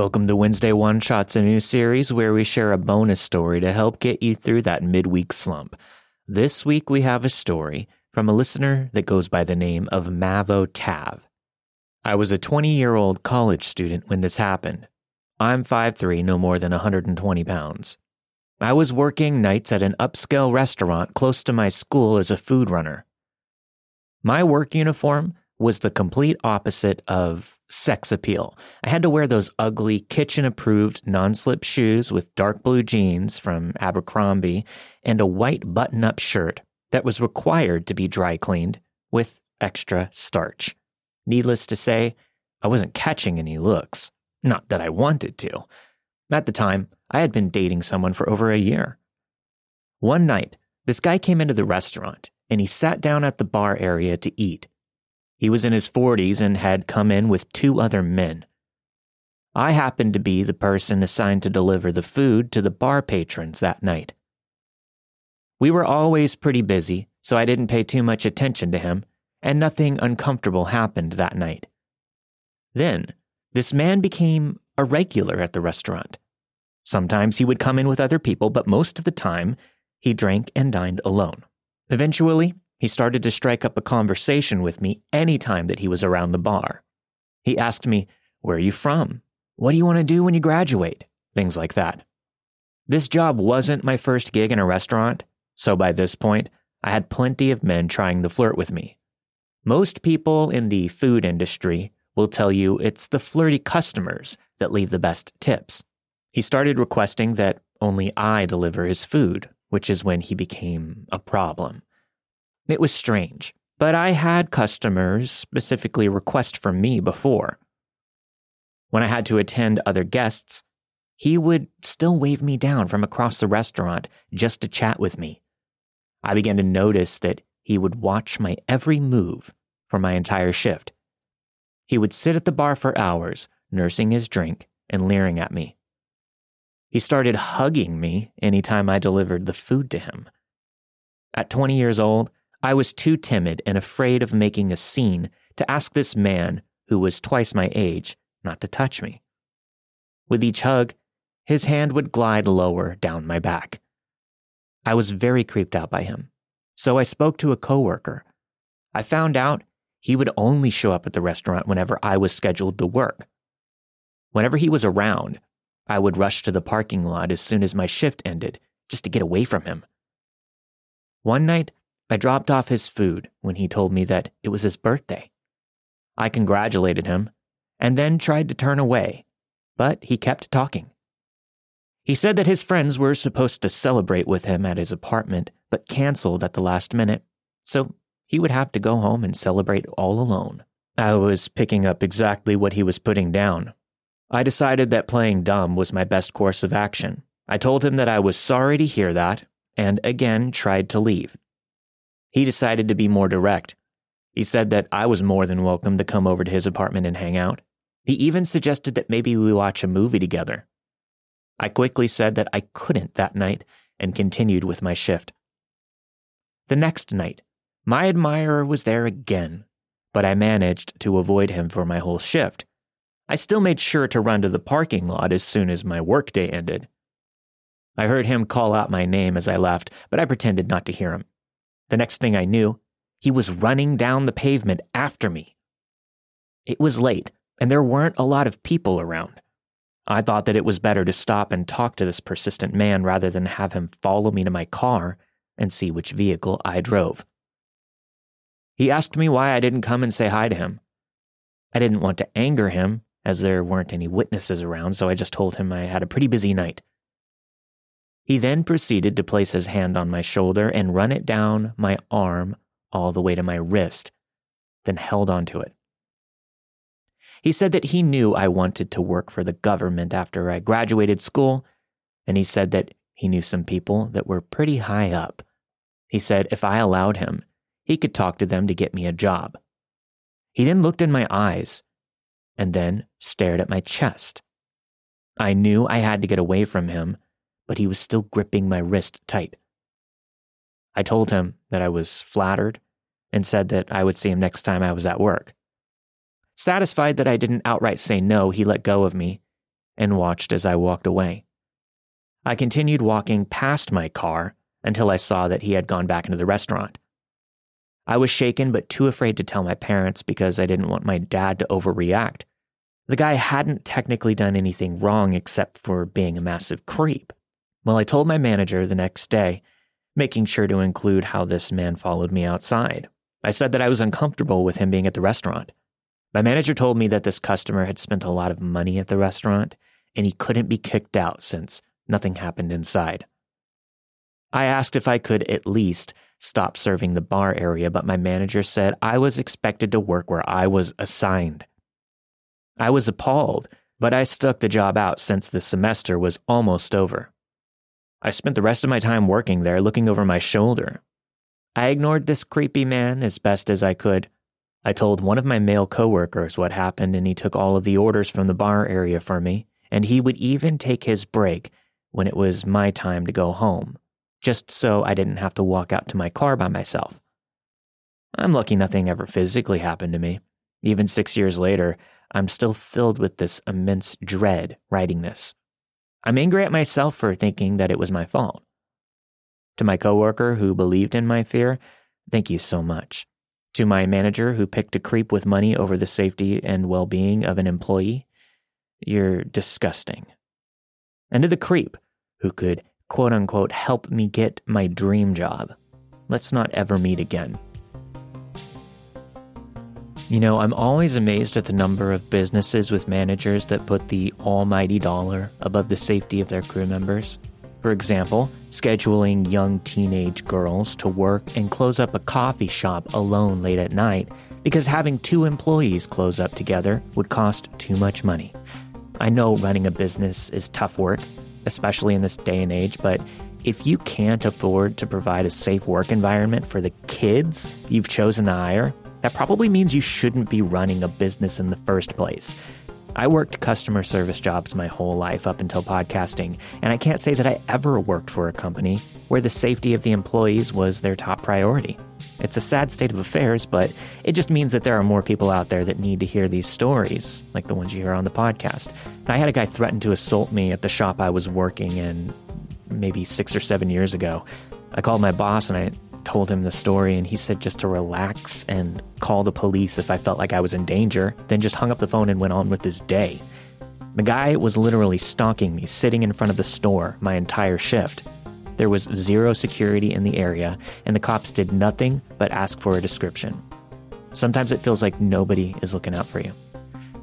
Welcome to Wednesday One Shots, a new series where we share a bonus story to help get you through that midweek slump. This week we have a story from a listener that goes by the name of Mav-o-Tav. I was a 20 year old college student when this happened. I'm 5'3, no more than 120 pounds. I was working nights at an upscale restaurant close to my school as a food runner. My work uniform was the complete opposite of sex appeal. I had to wear those ugly kitchen approved non slip shoes with dark blue jeans from Abercrombie and a white button up shirt that was required to be dry cleaned with extra starch. Needless to say, I wasn't catching any looks. Not that I wanted to. At the time, I had been dating someone for over a year. One night, this guy came into the restaurant and he sat down at the bar area to eat. He was in his 40s and had come in with two other men. I happened to be the person assigned to deliver the food to the bar patrons that night. We were always pretty busy, so I didn't pay too much attention to him, and nothing uncomfortable happened that night. Then, this man became a regular at the restaurant. Sometimes he would come in with other people, but most of the time, he drank and dined alone. Eventually, he started to strike up a conversation with me any time that he was around the bar. He asked me, Where are you from? What do you want to do when you graduate? Things like that. This job wasn't my first gig in a restaurant, so by this point, I had plenty of men trying to flirt with me. Most people in the food industry will tell you it's the flirty customers that leave the best tips. He started requesting that only I deliver his food, which is when he became a problem. It was strange, but I had customers specifically request from me before. When I had to attend other guests, he would still wave me down from across the restaurant just to chat with me. I began to notice that he would watch my every move for my entire shift. He would sit at the bar for hours, nursing his drink and leering at me. He started hugging me anytime I delivered the food to him. At 20 years old, I was too timid and afraid of making a scene to ask this man, who was twice my age, not to touch me. With each hug, his hand would glide lower down my back. I was very creeped out by him, so I spoke to a coworker. I found out he would only show up at the restaurant whenever I was scheduled to work. Whenever he was around, I would rush to the parking lot as soon as my shift ended just to get away from him. One night, I dropped off his food when he told me that it was his birthday. I congratulated him and then tried to turn away, but he kept talking. He said that his friends were supposed to celebrate with him at his apartment, but canceled at the last minute, so he would have to go home and celebrate all alone. I was picking up exactly what he was putting down. I decided that playing dumb was my best course of action. I told him that I was sorry to hear that, and again tried to leave. He decided to be more direct. He said that I was more than welcome to come over to his apartment and hang out. He even suggested that maybe we watch a movie together. I quickly said that I couldn't that night and continued with my shift. The next night, my admirer was there again, but I managed to avoid him for my whole shift. I still made sure to run to the parking lot as soon as my workday ended. I heard him call out my name as I left, but I pretended not to hear him. The next thing I knew, he was running down the pavement after me. It was late, and there weren't a lot of people around. I thought that it was better to stop and talk to this persistent man rather than have him follow me to my car and see which vehicle I drove. He asked me why I didn't come and say hi to him. I didn't want to anger him, as there weren't any witnesses around, so I just told him I had a pretty busy night. He then proceeded to place his hand on my shoulder and run it down my arm all the way to my wrist, then held onto it. He said that he knew I wanted to work for the government after I graduated school, and he said that he knew some people that were pretty high up. He said if I allowed him, he could talk to them to get me a job. He then looked in my eyes and then stared at my chest. I knew I had to get away from him but he was still gripping my wrist tight. I told him that I was flattered and said that I would see him next time I was at work. Satisfied that I didn't outright say no, he let go of me and watched as I walked away. I continued walking past my car until I saw that he had gone back into the restaurant. I was shaken but too afraid to tell my parents because I didn't want my dad to overreact. The guy hadn't technically done anything wrong except for being a massive creep. Well, I told my manager the next day, making sure to include how this man followed me outside. I said that I was uncomfortable with him being at the restaurant. My manager told me that this customer had spent a lot of money at the restaurant and he couldn't be kicked out since nothing happened inside. I asked if I could at least stop serving the bar area, but my manager said I was expected to work where I was assigned. I was appalled, but I stuck the job out since the semester was almost over. I spent the rest of my time working there looking over my shoulder. I ignored this creepy man as best as I could. I told one of my male coworkers what happened and he took all of the orders from the bar area for me, and he would even take his break when it was my time to go home, just so I didn't have to walk out to my car by myself. I'm lucky nothing ever physically happened to me. Even six years later, I'm still filled with this immense dread writing this. I'm angry at myself for thinking that it was my fault. To my coworker who believed in my fear, thank you so much. To my manager who picked a creep with money over the safety and well being of an employee, you're disgusting. And to the creep who could quote unquote help me get my dream job, let's not ever meet again. You know, I'm always amazed at the number of businesses with managers that put the almighty dollar above the safety of their crew members. For example, scheduling young teenage girls to work and close up a coffee shop alone late at night because having two employees close up together would cost too much money. I know running a business is tough work, especially in this day and age, but if you can't afford to provide a safe work environment for the kids you've chosen to hire, that probably means you shouldn't be running a business in the first place. I worked customer service jobs my whole life up until podcasting, and I can't say that I ever worked for a company where the safety of the employees was their top priority. It's a sad state of affairs, but it just means that there are more people out there that need to hear these stories, like the ones you hear on the podcast. I had a guy threaten to assault me at the shop I was working in maybe six or seven years ago. I called my boss and I told him the story, and he said just to relax and call the police if I felt like I was in danger, then just hung up the phone and went on with his day. The guy was literally stalking me, sitting in front of the store my entire shift. There was zero security in the area, and the cops did nothing but ask for a description. Sometimes it feels like nobody is looking out for you.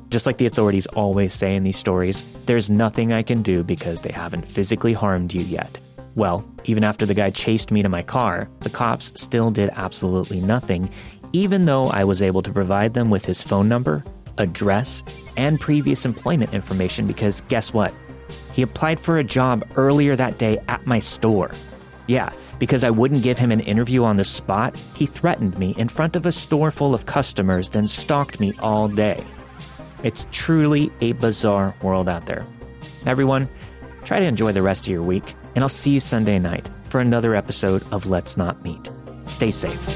Just like the authorities always say in these stories, there's nothing I can do because they haven't physically harmed you yet. Well, even after the guy chased me to my car, the cops still did absolutely nothing, even though I was able to provide them with his phone number, address, and previous employment information because guess what? He applied for a job earlier that day at my store. Yeah, because I wouldn't give him an interview on the spot, he threatened me in front of a store full of customers, then stalked me all day. It's truly a bizarre world out there. Everyone, try to enjoy the rest of your week and I'll see you Sunday night for another episode of Let's Not Meet. Stay safe.